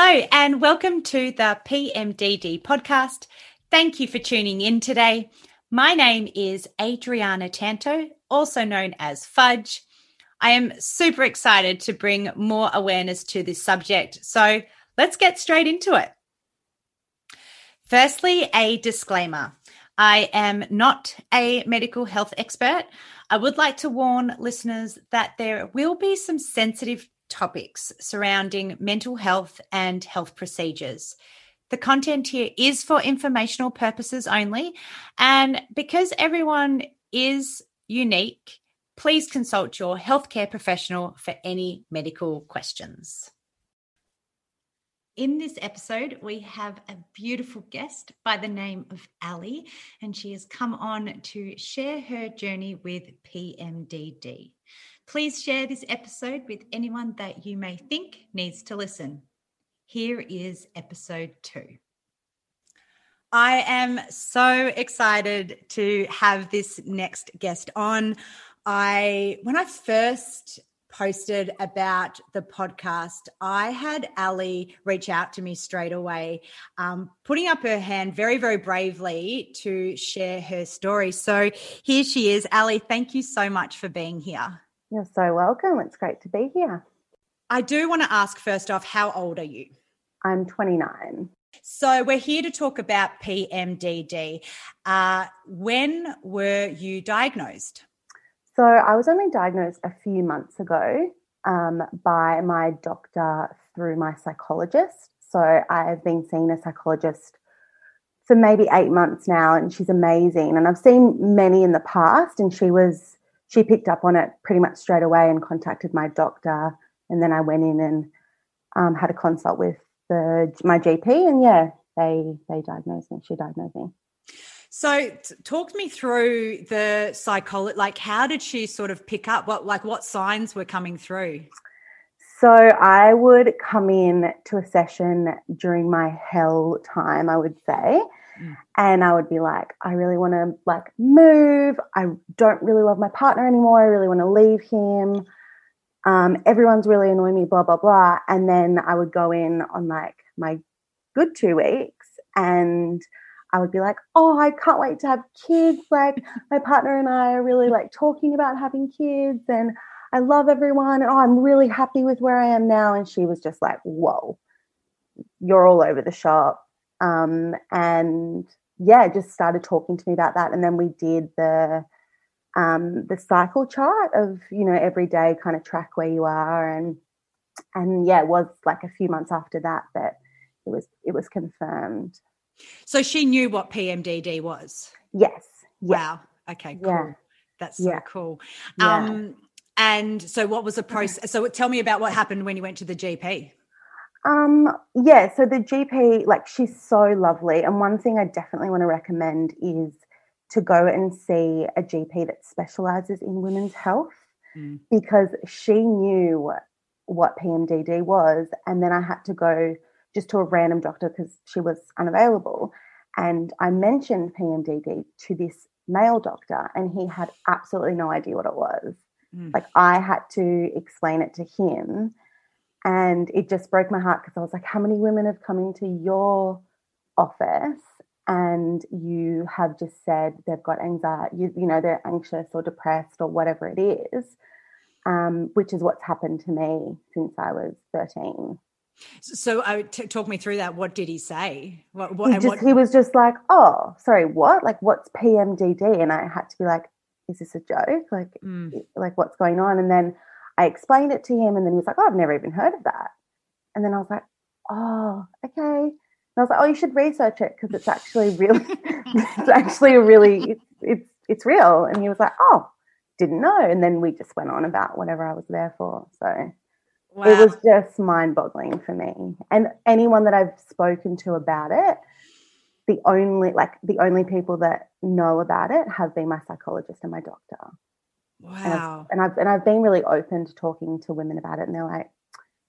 Hello, and welcome to the PMDD podcast. Thank you for tuning in today. My name is Adriana Tanto, also known as Fudge. I am super excited to bring more awareness to this subject. So let's get straight into it. Firstly, a disclaimer I am not a medical health expert. I would like to warn listeners that there will be some sensitive topics surrounding mental health and health procedures. The content here is for informational purposes only. And because everyone is unique, please consult your healthcare professional for any medical questions. In this episode, we have a beautiful guest by the name of Ally, and she has come on to share her journey with PMDD. Please share this episode with anyone that you may think needs to listen. Here is episode two. I am so excited to have this next guest on. I when I first posted about the podcast, I had Ally reach out to me straight away, um, putting up her hand very, very bravely to share her story. So here she is. Ally, thank you so much for being here. You're so welcome. It's great to be here. I do want to ask first off, how old are you? I'm 29. So, we're here to talk about PMDD. Uh, when were you diagnosed? So, I was only diagnosed a few months ago um, by my doctor through my psychologist. So, I've been seeing a psychologist for maybe eight months now, and she's amazing. And I've seen many in the past, and she was she picked up on it pretty much straight away and contacted my doctor. And then I went in and um, had a consult with the my GP, and yeah, they they diagnosed me. She diagnosed me. So, t- talk me through the psychology. Like, how did she sort of pick up what like what signs were coming through? So I would come in to a session during my hell time, I would say, Mm. And I would be like, I really want to like move. I don't really love my partner anymore. I really want to leave him. Um, everyone's really annoying me, blah, blah, blah. And then I would go in on like my good two weeks and I would be like, oh, I can't wait to have kids. Like my partner and I are really like talking about having kids and I love everyone. And oh, I'm really happy with where I am now. And she was just like, whoa, you're all over the shop. Um, and yeah, just started talking to me about that. And then we did the um, the cycle chart of you know every day kind of track where you are and and yeah, it was like a few months after that that it was it was confirmed. So she knew what PMDD was. Yes. Wow. Okay. Cool. Yeah. That's so yeah. cool. Um, yeah. and so what was the process? So tell me about what happened when you went to the GP. Um, yeah, so the GP, like, she's so lovely. And one thing I definitely want to recommend is to go and see a GP that specializes in women's health mm. because she knew what PMDD was. And then I had to go just to a random doctor because she was unavailable. And I mentioned PMDD to this male doctor, and he had absolutely no idea what it was. Mm. Like, I had to explain it to him and it just broke my heart because I was like, how many women have come into your office and you have just said they've got anxiety, you, you know, they're anxious or depressed or whatever it is, um, which is what's happened to me since I was 13. So, uh, t- talk me through that. What did he say? What, what, he, just, what... he was just like, "Oh, sorry, what? Like, what's PMDD?" And I had to be like, "Is this a joke? Like, mm. like what's going on?" And then I explained it to him, and then he was like, "Oh, I've never even heard of that." And then I was like, "Oh, okay." And I was like, "Oh, you should research it because it's actually really, it's actually really, it's, it's it's real." And he was like, "Oh, didn't know." And then we just went on about whatever I was there for. So wow. it was just mind-boggling for me. And anyone that I've spoken to about it, the only like the only people that know about it have been my psychologist and my doctor. Wow. And I've, and I've, and I've been really open to talking to women about it, and they're like,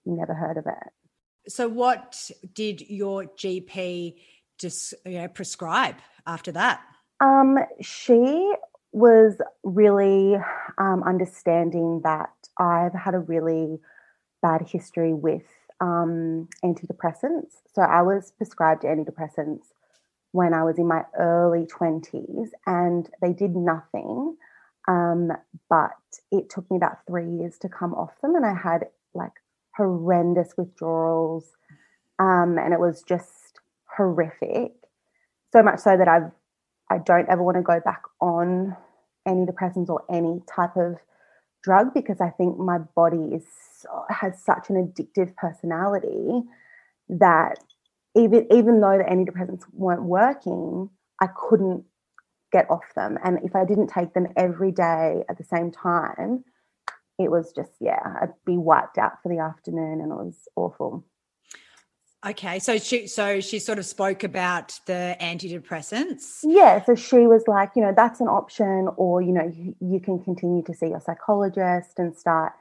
"Never heard of it." So, what did your GP just you know, prescribe after that? Um, she was really um, understanding that I've had a really bad history with um, antidepressants. So I was prescribed antidepressants when I was in my early 20s and they did nothing. Um, but it took me about three years to come off them. And I had like horrendous withdrawals. Um, and it was just horrific. So much so that I've I don't ever want to go back on antidepressants or any type of drug because I think my body is so, has such an addictive personality that even even though the antidepressants weren't working, I couldn't get off them. And if I didn't take them every day at the same time, it was just yeah, I'd be wiped out for the afternoon, and it was awful. Okay, so she so she sort of spoke about the antidepressants. Yeah, so she was like, you know, that's an option, or you know, you, you can continue to see your psychologist and start,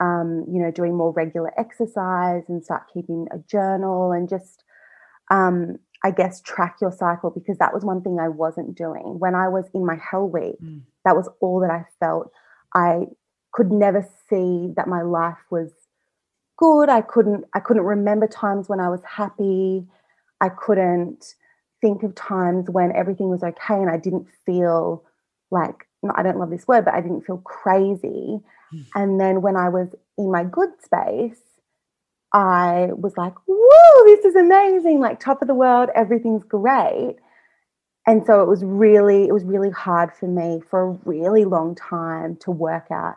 um, you know, doing more regular exercise and start keeping a journal and just, um, I guess, track your cycle because that was one thing I wasn't doing when I was in my hell week. Mm. That was all that I felt. I could never see that my life was good. I couldn't I couldn't remember times when I was happy. I couldn't think of times when everything was okay and I didn't feel like I don't love this word, but I didn't feel crazy. Mm. And then when I was in my good space, I was like, whoa, this is amazing, like top of the world, everything's great. And so it was really, it was really hard for me for a really long time to work out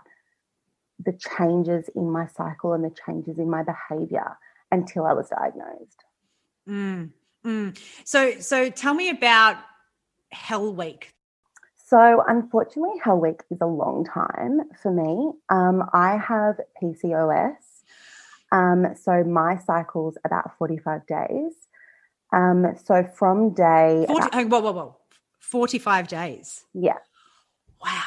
the changes in my cycle and the changes in my behavior until I was diagnosed. Mm, mm. So, so tell me about Hell Week. So, unfortunately, Hell Week is a long time for me. Um, I have PCOS. Um, so, my cycle's about 45 days. Um, so, from day. 40, about, whoa, whoa, whoa. 45 days. Yeah. Wow.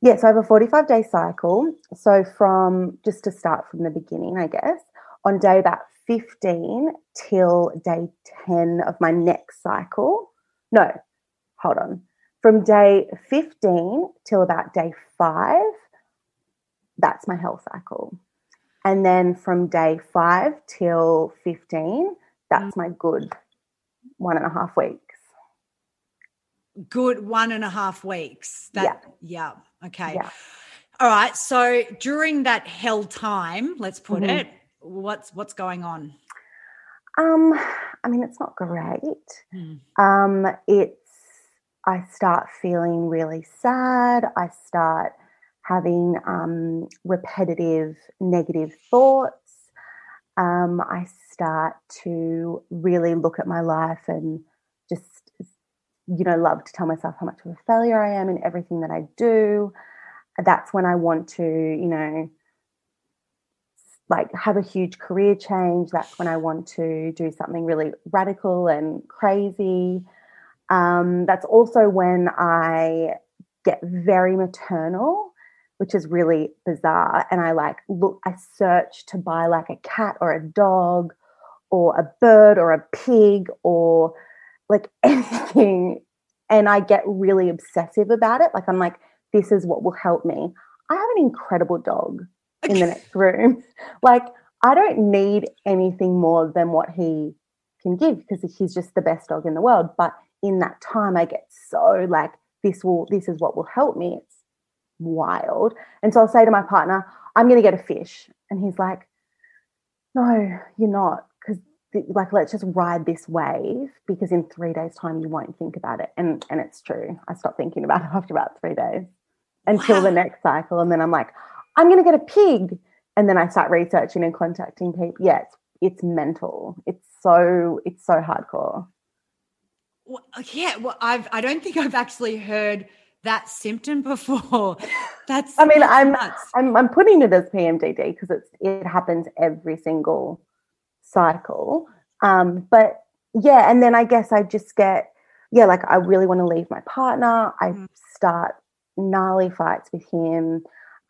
Yeah, so I have a 45 day cycle. So, from just to start from the beginning, I guess, on day about 15 till day 10 of my next cycle. No, hold on. From day 15 till about day five, that's my health cycle. And then from day five till 15, that's my good one and a half weeks. Good one and a half weeks. That, yeah. yeah. Okay. Yeah. All right. So during that hell time, let's put mm-hmm. it, what's what's going on? Um, I mean, it's not great. Mm. Um, it's I start feeling really sad. I start having um, repetitive negative thoughts. Um, I start to really look at my life and just you know, love to tell myself how much of a failure I am in everything that I do. That's when I want to, you know, like have a huge career change. That's when I want to do something really radical and crazy. Um, that's also when I get very maternal, which is really bizarre. And I like look, I search to buy like a cat or a dog or a bird or a pig or like anything and I get really obsessive about it. Like I'm like, this is what will help me. I have an incredible dog in the next room. Like I don't need anything more than what he can give because he's just the best dog in the world. But in that time, I get so like, this will, this is what will help me. Wild. And so I'll say to my partner, I'm going to get a fish. And he's like, no, you're not Because, like let's just ride this wave because in three days time you won't think about it. And and it's true. I stopped thinking about it after about three days until wow. the next cycle. And then i'm like i'm going to get a pig. And then i start researching and contacting people. Yeah it's, it's mental. It's so it's so hardcore. Well, yeah well i've i don't think i've actually heard that symptom before that's i mean I'm, I'm i'm putting it as pmdd because it's it happens every single cycle. Um, but yeah, and then I guess I just get, yeah, like I really want to leave my partner. I mm. start gnarly fights with him.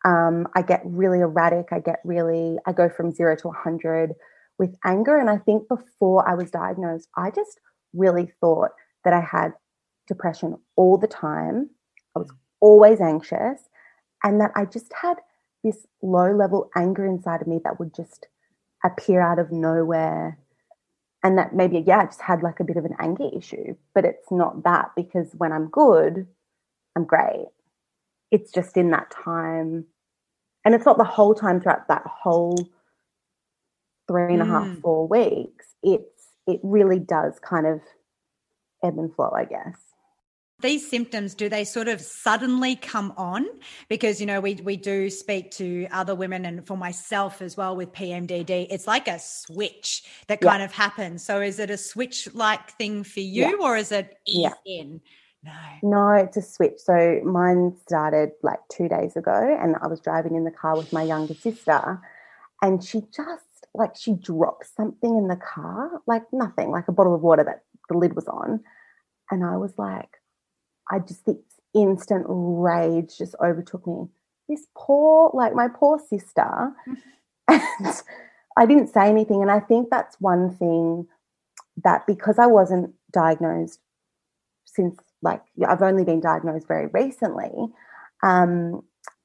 Um, I get really erratic. I get really, I go from zero to 100 with anger. And I think before I was diagnosed, I just really thought that I had depression all the time. Always anxious, and that I just had this low level anger inside of me that would just appear out of nowhere. And that maybe yeah i just had like a bit of an anger issue but it's not that because when i'm good i'm great. It's just in that time. And it's not the whole time throughout that whole three and a half, mm. four weeks. It's it really does kind of ebb and flow i guess these symptoms do they sort of suddenly come on because you know we we do speak to other women and for myself as well with PMDD it's like a switch that kind yeah. of happens so is it a switch like thing for you yeah. or is it yeah. in no no it's a switch so mine started like 2 days ago and I was driving in the car with my younger sister and she just like she dropped something in the car like nothing like a bottle of water that the lid was on and I was like I just think instant rage just overtook me. This poor, like my poor sister. and I didn't say anything. And I think that's one thing that because I wasn't diagnosed since like I've only been diagnosed very recently, um,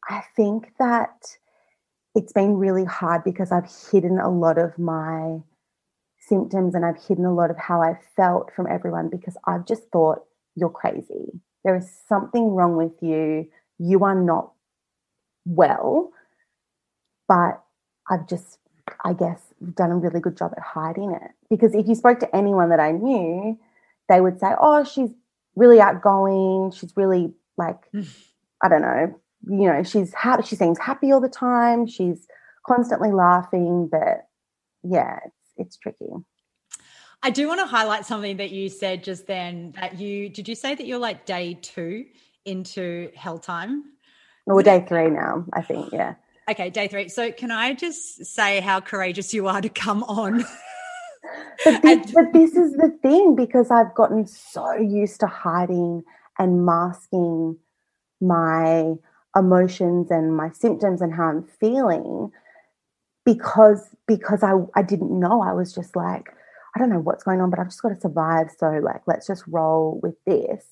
I think that it's been really hard because I've hidden a lot of my symptoms and I've hidden a lot of how I felt from everyone because I've just thought you're crazy there is something wrong with you. You are not well. But I've just, I guess, done a really good job at hiding it. Because if you spoke to anyone that I knew, they would say, oh, she's really outgoing. She's really like, hmm. I don't know, you know, she's happy. She seems happy all the time. She's constantly laughing. But yeah, it's, it's tricky. I do want to highlight something that you said just then that you did you say that you're like day two into hell time? Or day three now, I think, yeah. Okay, day three. So can I just say how courageous you are to come on? but, this, but this is the thing because I've gotten so used to hiding and masking my emotions and my symptoms and how I'm feeling because because I, I didn't know. I was just like, I don't know what's going on, but I've just got to survive. So like, let's just roll with this.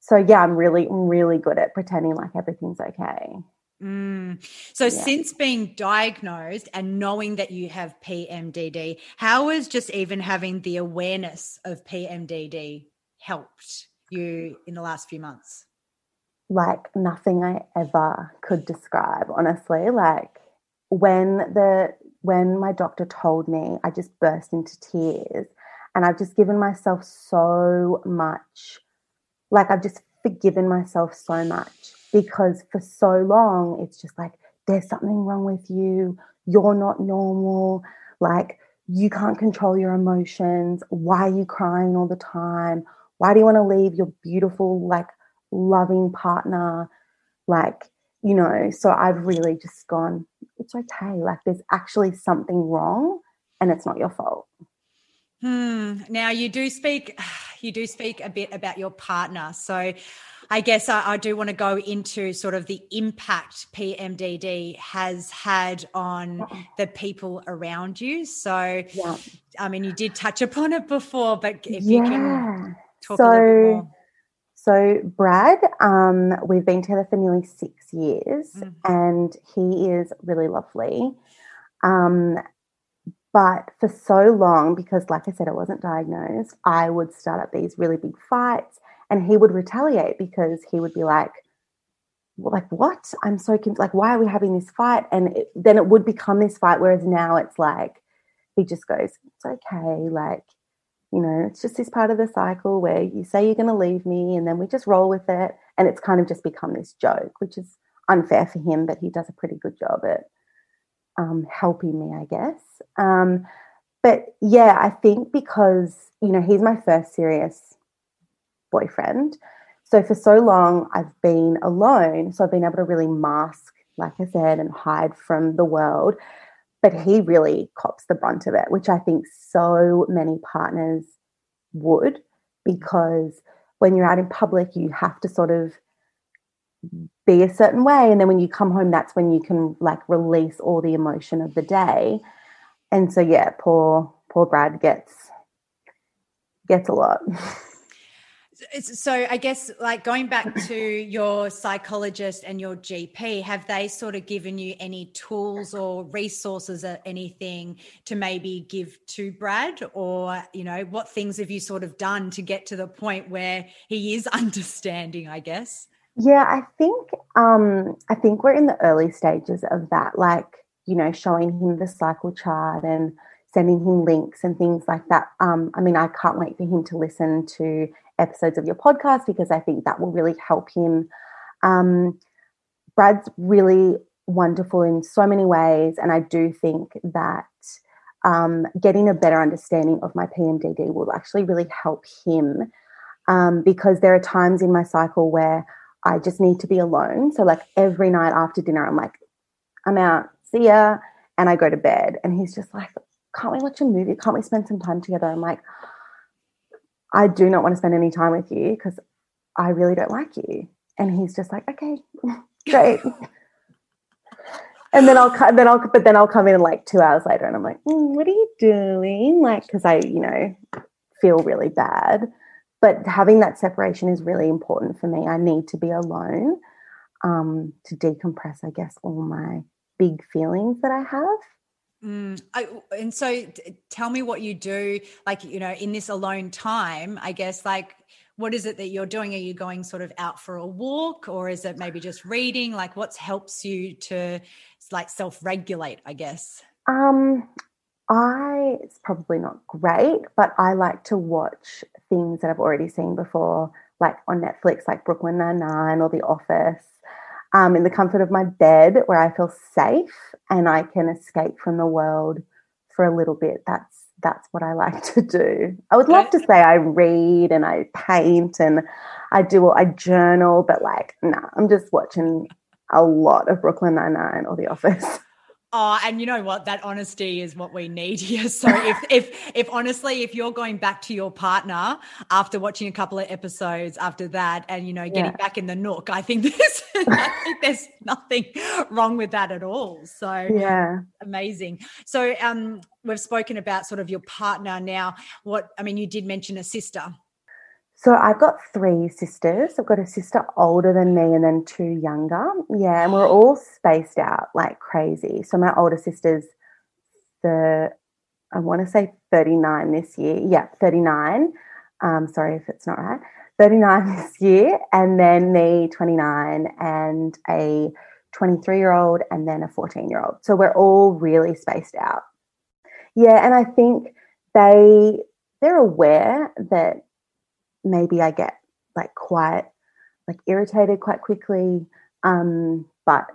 So yeah, I'm really, really good at pretending like everything's okay. Mm. So yeah. since being diagnosed and knowing that you have PMDD, how has just even having the awareness of PMDD helped you in the last few months? Like nothing I ever could describe, honestly. Like when the when my doctor told me, I just burst into tears. And I've just given myself so much, like, I've just forgiven myself so much because for so long, it's just like, there's something wrong with you. You're not normal. Like, you can't control your emotions. Why are you crying all the time? Why do you want to leave your beautiful, like, loving partner? Like, you know, so I've really just gone, it's okay. Like there's actually something wrong and it's not your fault. Hmm. Now you do speak, you do speak a bit about your partner. So I guess I, I, do want to go into sort of the impact PMDD has had on the people around you. So, yeah. I mean, you did touch upon it before, but if yeah. you can talk so, a little bit more. So, Brad, um, we've been together for nearly six years mm-hmm. and he is really lovely. Um, but for so long, because like I said, I wasn't diagnosed, I would start up these really big fights and he would retaliate because he would be like, well, like what? I'm so con- like, why are we having this fight? And it, then it would become this fight. Whereas now it's like, he just goes, it's okay. Like, you know, it's just this part of the cycle where you say you're going to leave me and then we just roll with it. And it's kind of just become this joke, which is unfair for him, but he does a pretty good job at um, helping me, I guess. Um, but yeah, I think because, you know, he's my first serious boyfriend. So for so long, I've been alone. So I've been able to really mask, like I said, and hide from the world but he really cops the brunt of it, which I think so many partners would, because when you're out in public, you have to sort of be a certain way. And then when you come home, that's when you can like release all the emotion of the day. And so yeah, poor poor Brad gets gets a lot. So I guess like going back to your psychologist and your GP, have they sort of given you any tools or resources or anything to maybe give to Brad or you know what things have you sort of done to get to the point where he is understanding, I guess? Yeah, I think um I think we're in the early stages of that like, you know, showing him the cycle chart and sending him links and things like that. Um, I mean, I can't wait for him to listen to episodes of your podcast because I think that will really help him. Um, Brad's really wonderful in so many ways, and I do think that um, getting a better understanding of my PMDD will actually really help him um, because there are times in my cycle where I just need to be alone. So, like every night after dinner, I'm like, I'm out, see ya, and I go to bed, and he's just like, can't we watch a movie? Can't we spend some time together? I'm like, I do not want to spend any time with you because I really don't like you. And he's just like, okay, great. and then I'll cut, then I'll, but then I'll come in like two hours later and I'm like, mm, what are you doing? Like, because I, you know, feel really bad. But having that separation is really important for me. I need to be alone um, to decompress, I guess, all my big feelings that I have. Mm, I, and so t- tell me what you do, like, you know, in this alone time, I guess, like, what is it that you're doing? Are you going sort of out for a walk or is it maybe just reading? Like, what helps you to like self regulate, I guess? Um, I, it's probably not great, but I like to watch things that I've already seen before, like on Netflix, like Brooklyn Nine-Nine or The Office um, in the comfort of my bed where I feel safe and I can escape from the world for a little bit. That's that's what I like to do. I would love to say I read and I paint and I do I journal, but like, nah, I'm just watching a lot of Brooklyn Nine Nine or The Office. Oh, and you know what? That honesty is what we need here. So if if if honestly, if you're going back to your partner after watching a couple of episodes after that, and you know getting yeah. back in the nook, I think there's I think there's nothing wrong with that at all. So yeah, amazing. So um, we've spoken about sort of your partner now. What I mean, you did mention a sister. So I've got three sisters. I've got a sister older than me and then two younger. Yeah, and we're all spaced out like crazy. So my older sister's the I want to say 39 this year. Yeah, 39. Um, sorry if it's not right. 39 this year, and then me 29 and a 23 year old, and then a 14 year old. So we're all really spaced out. Yeah, and I think they they're aware that maybe I get like quite like irritated quite quickly. Um, but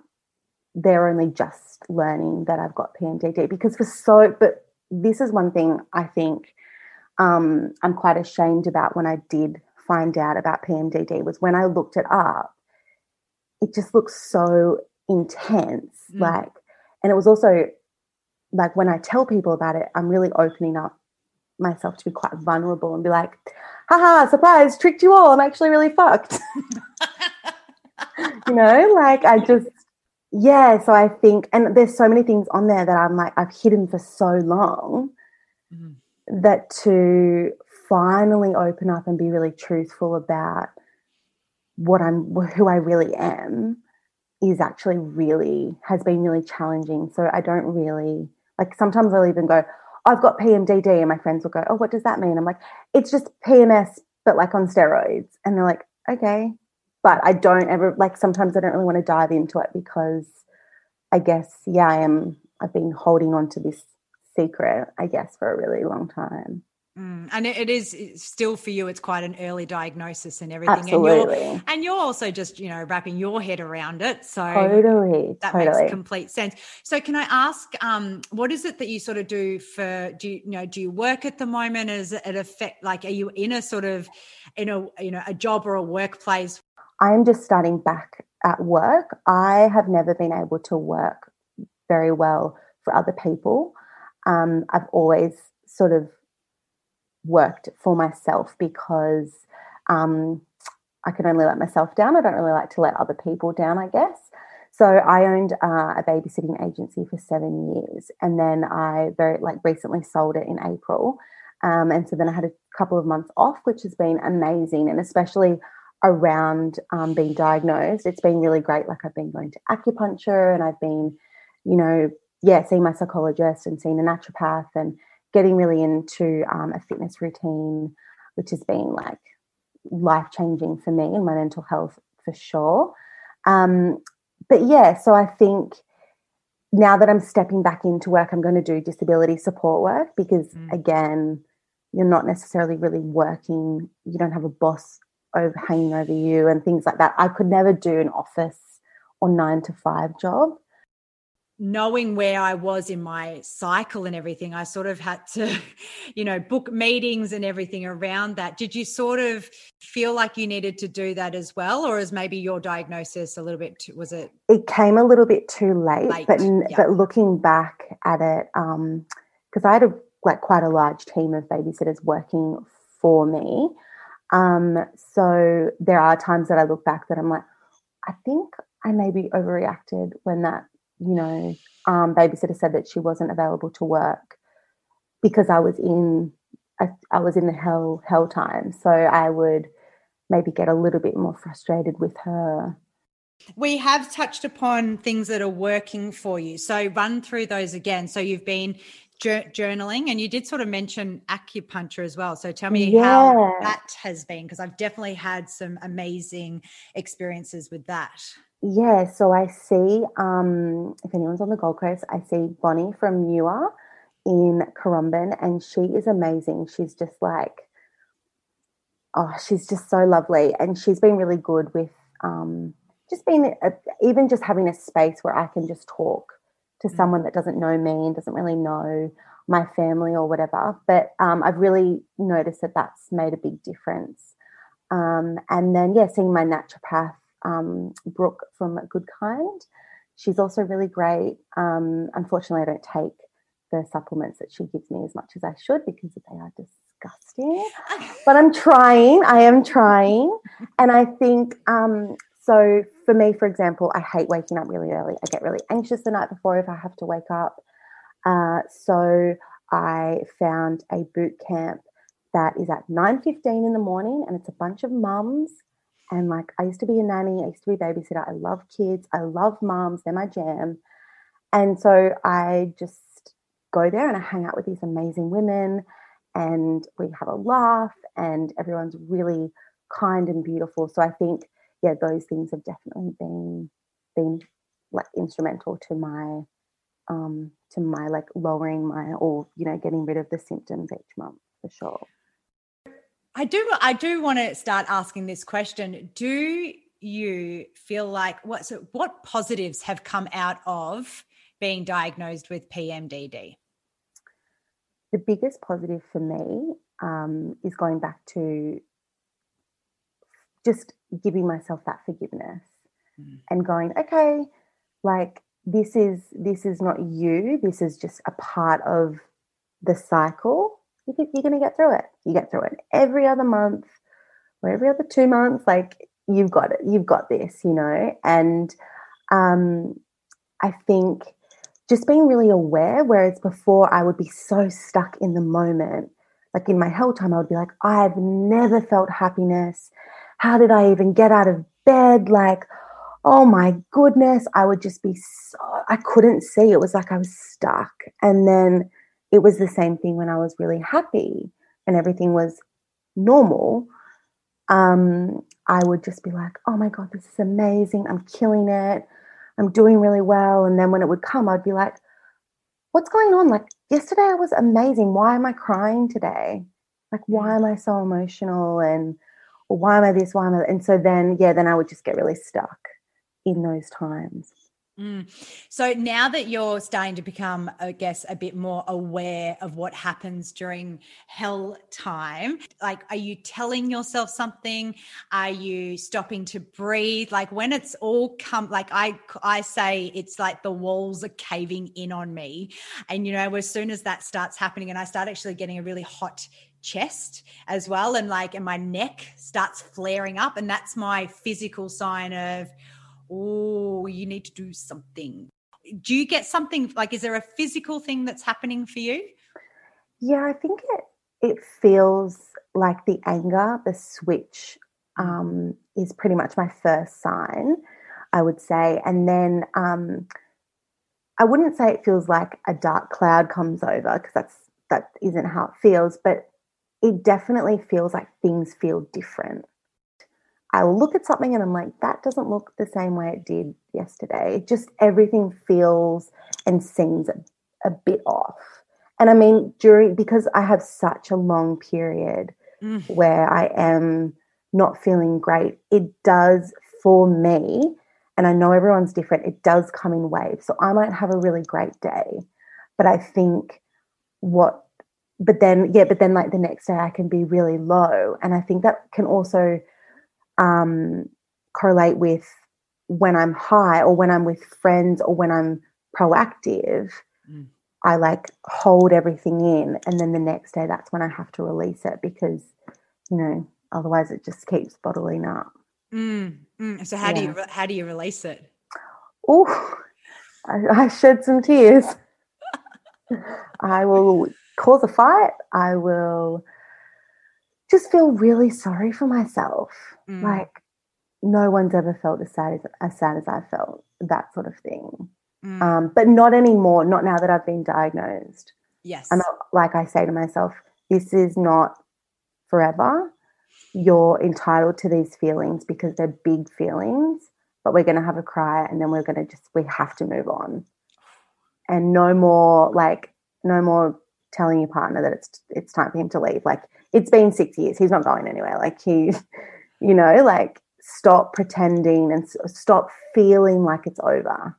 they're only just learning that I've got PMDD because for so but this is one thing I think um, I'm quite ashamed about when I did find out about PMDD was when I looked it up, it just looks so intense. Mm. Like, and it was also like when I tell people about it, I'm really opening up myself to be quite vulnerable and be like, haha, surprise, tricked you all. I'm actually really fucked. you know, like I just, yeah. So I think, and there's so many things on there that I'm like, I've hidden for so long mm-hmm. that to finally open up and be really truthful about what I'm, who I really am is actually really, has been really challenging. So I don't really, like sometimes I'll even go, I've got PMDD, and my friends will go, Oh, what does that mean? I'm like, It's just PMS, but like on steroids. And they're like, Okay. But I don't ever, like, sometimes I don't really want to dive into it because I guess, yeah, I am, I've been holding on to this secret, I guess, for a really long time. Mm, and it is still for you, it's quite an early diagnosis and everything. Absolutely. And you're, and you're also just, you know, wrapping your head around it. So totally, that totally. makes complete sense. So can I ask, um, what is it that you sort of do for, do you, you know, do you work at the moment? Is it affect, like, are you in a sort of, in a, you know, a job or a workplace? I'm just starting back at work. I have never been able to work very well for other people. Um, I've always sort of worked for myself because um, I can only let myself down. I don't really like to let other people down, I guess. So I owned uh, a babysitting agency for seven years, and then I very like recently sold it in April. Um, and so then I had a couple of months off, which has been amazing. And especially around um, being diagnosed, it's been really great. Like I've been going to acupuncture and I've been, you know, yeah, seeing my psychologist and seeing a naturopath and getting really into um, a fitness routine, which has been like life changing for me and my mental health for sure. Um, but yeah, so I think now that I'm stepping back into work, I'm going to do disability support work because, mm. again, you're not necessarily really working, you don't have a boss over hanging over you and things like that. I could never do an office or nine to five job knowing where I was in my cycle and everything, I sort of had to, you know, book meetings and everything around that. Did you sort of feel like you needed to do that as well, or is maybe your diagnosis a little bit? Too, was it? It came a little bit too late, late but yeah. but looking back at it, um, because I had a like quite a large team of babysitters working for me. Um, so there are times that I look back that I'm like, I think I maybe overreacted when that you know, um, babysitter said that she wasn't available to work because I was in I, I was in the hell hell time. So I would maybe get a little bit more frustrated with her. We have touched upon things that are working for you. So run through those again. So you've been journaling and you did sort of mention acupuncture as well. So tell me yeah. how that has been because I've definitely had some amazing experiences with that. Yeah, so I see, um, if anyone's on the Gold Coast, I see Bonnie from Newer in Currumbin, and she is amazing. She's just like, oh, she's just so lovely. And she's been really good with um, just being, a, even just having a space where I can just talk to mm-hmm. someone that doesn't know me and doesn't really know my family or whatever. But um, I've really noticed that that's made a big difference. Um, and then, yeah, seeing my naturopath um, Brooke from Good Kind. She's also really great. Um, unfortunately, I don't take the supplements that she gives me as much as I should because they are disgusting. but I'm trying. I am trying. And I think um, so for me, for example, I hate waking up really early. I get really anxious the night before if I have to wake up. Uh, so I found a boot camp that is at 9.15 in the morning and it's a bunch of mums and like, I used to be a nanny, I used to be a babysitter. I love kids, I love moms, they're my jam. And so I just go there and I hang out with these amazing women and we have a laugh and everyone's really kind and beautiful. So I think, yeah, those things have definitely been been like instrumental to my um to my like lowering my or you know getting rid of the symptoms each month for sure. I do I do want to start asking this question. Do you feel like what so what positives have come out of being diagnosed with PMDD? The biggest positive for me um, is going back to just giving myself that forgiveness mm. and going, okay, like this is this is not you. This is just a part of the cycle you are going to get through it. You get through it every other month or every other two months. Like you've got it. You've got this, you know. And um, I think just being really aware, whereas before I would be so stuck in the moment. Like in my hell time, I would be like, I've never felt happiness. How did I even get out of bed? Like, oh my goodness, I would just be so, I couldn't see. It was like I was stuck. And then it was the same thing when I was really happy and everything was normal. Um, I would just be like, oh my God, this is amazing. I'm killing it. I'm doing really well. And then when it would come, I'd be like, what's going on? Like, yesterday I was amazing. Why am I crying today? Like, why am I so emotional? And why am I this? Why am I? And so then, yeah, then I would just get really stuck in those times. Mm. So now that you're starting to become, I guess, a bit more aware of what happens during hell time, like, are you telling yourself something? Are you stopping to breathe? Like when it's all come, like I, I say, it's like the walls are caving in on me, and you know, as soon as that starts happening, and I start actually getting a really hot chest as well, and like, and my neck starts flaring up, and that's my physical sign of oh, you need to do something. Do you get something like, is there a physical thing that's happening for you? Yeah, I think it it feels like the anger, the switch um, is pretty much my first sign, I would say. And then um, I wouldn't say it feels like a dark cloud comes over because that's that isn't how it feels, but it definitely feels like things feel different. I look at something and I'm like, that doesn't look the same way it did yesterday. Just everything feels and seems a, a bit off. And I mean, during because I have such a long period mm. where I am not feeling great, it does for me, and I know everyone's different, it does come in waves. So I might have a really great day, but I think what, but then, yeah, but then like the next day I can be really low. And I think that can also um, correlate with when I'm high or when I'm with friends or when I'm proactive. Mm. I like hold everything in, and then the next day that's when I have to release it because, you know, Otherwise, it just keeps bottling up. Mm, mm. So how yeah. do you how do you release it? Oh, I, I shed some tears. I will cause a fight. I will just feel really sorry for myself. Mm. Like no one's ever felt as sad as, as sad as I felt. That sort of thing. Mm. Um, but not anymore. Not now that I've been diagnosed. Yes. I'm not, like I say to myself, this is not forever you're entitled to these feelings because they're big feelings, but we're going to have a cry and then we're going to just, we have to move on. And no more, like, no more telling your partner that it's it's time for him to leave. Like, it's been six years. He's not going anywhere. Like, he, you know, like, stop pretending and stop feeling like it's over.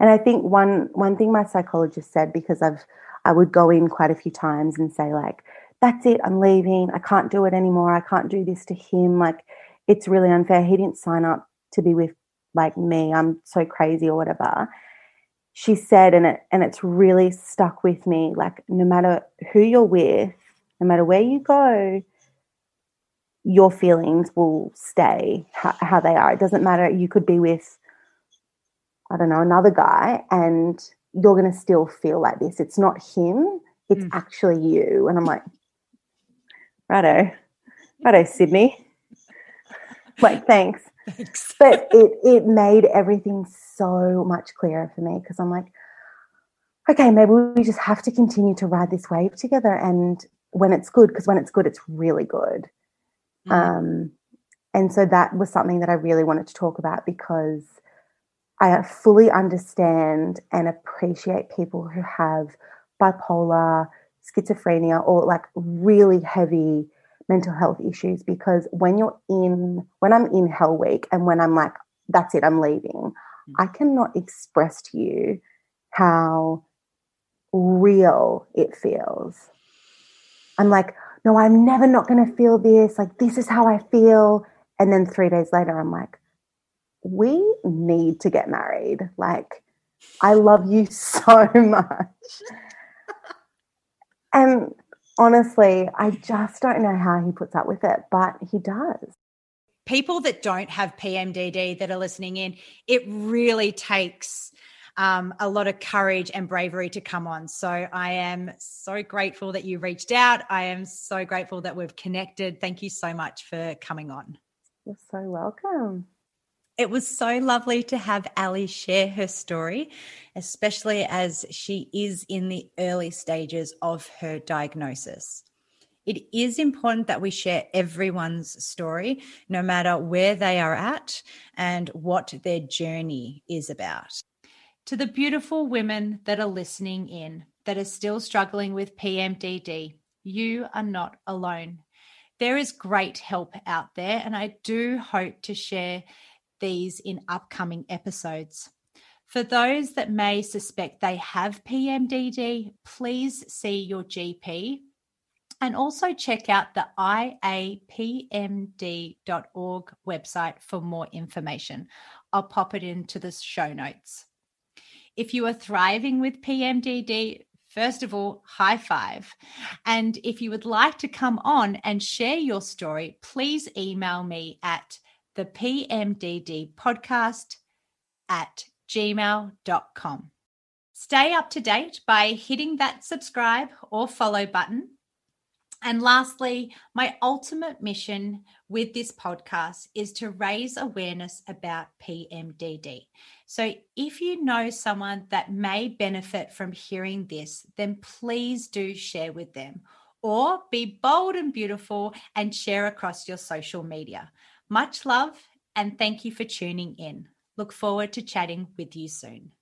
And I think one one thing my psychologist said because I've I would go in quite a few times and say like that's it, I'm leaving. I can't do it anymore. I can't do this to him. Like, it's really unfair. He didn't sign up to be with like me. I'm so crazy or whatever. She said, and it and it's really stuck with me. Like, no matter who you're with, no matter where you go, your feelings will stay how, how they are. It doesn't matter. You could be with, I don't know, another guy, and you're going to still feel like this. It's not him. It's mm. actually you. And I'm like, righto, righto, Sydney. like, thanks. Thanks. but it it made everything so much clearer for me because I'm like, okay, maybe we just have to continue to ride this wave together. And when it's good, because when it's good, it's really good. Mm. Um, and so that was something that I really wanted to talk about because I fully understand and appreciate people who have bipolar, schizophrenia or like really heavy mental health issues because when you're in when I'm in hell week and when I'm like that's it I'm leaving I mm. cannot express to you how real it feels I'm like no I'm never not going to feel this. Like this is how I feel. And then 3 days later I'm like we need to get married. Like I love you so much. And honestly, I just don't know how he puts up with it, but he does. People that don't have PMDD that are listening in, it really takes um, a lot of courage and bravery to come on. So I am so grateful that you reached out. I am so grateful that we've connected. Thank you so much for coming on. You're so welcome. It was so lovely to have Ally share her story, especially as she is in the early stages of her diagnosis. It is important that we share everyone's story, no matter where they are at and what their journey is about. To the beautiful women that are listening in that are still struggling with PMDD, you are not alone. There is great help out there, and I do hope to share these in upcoming episodes. For those that may suspect they have PMDD, please see your GP and also check out the iapmd.org website for more information. I'll pop it into the show notes. If you are thriving with PMDD, first of all, high five. And if you would like to come on and share your story, please email me at the PMDD podcast at gmail.com. Stay up to date by hitting that subscribe or follow button. And lastly, my ultimate mission with this podcast is to raise awareness about PMDD. So if you know someone that may benefit from hearing this, then please do share with them or be bold and beautiful and share across your social media. Much love and thank you for tuning in. Look forward to chatting with you soon.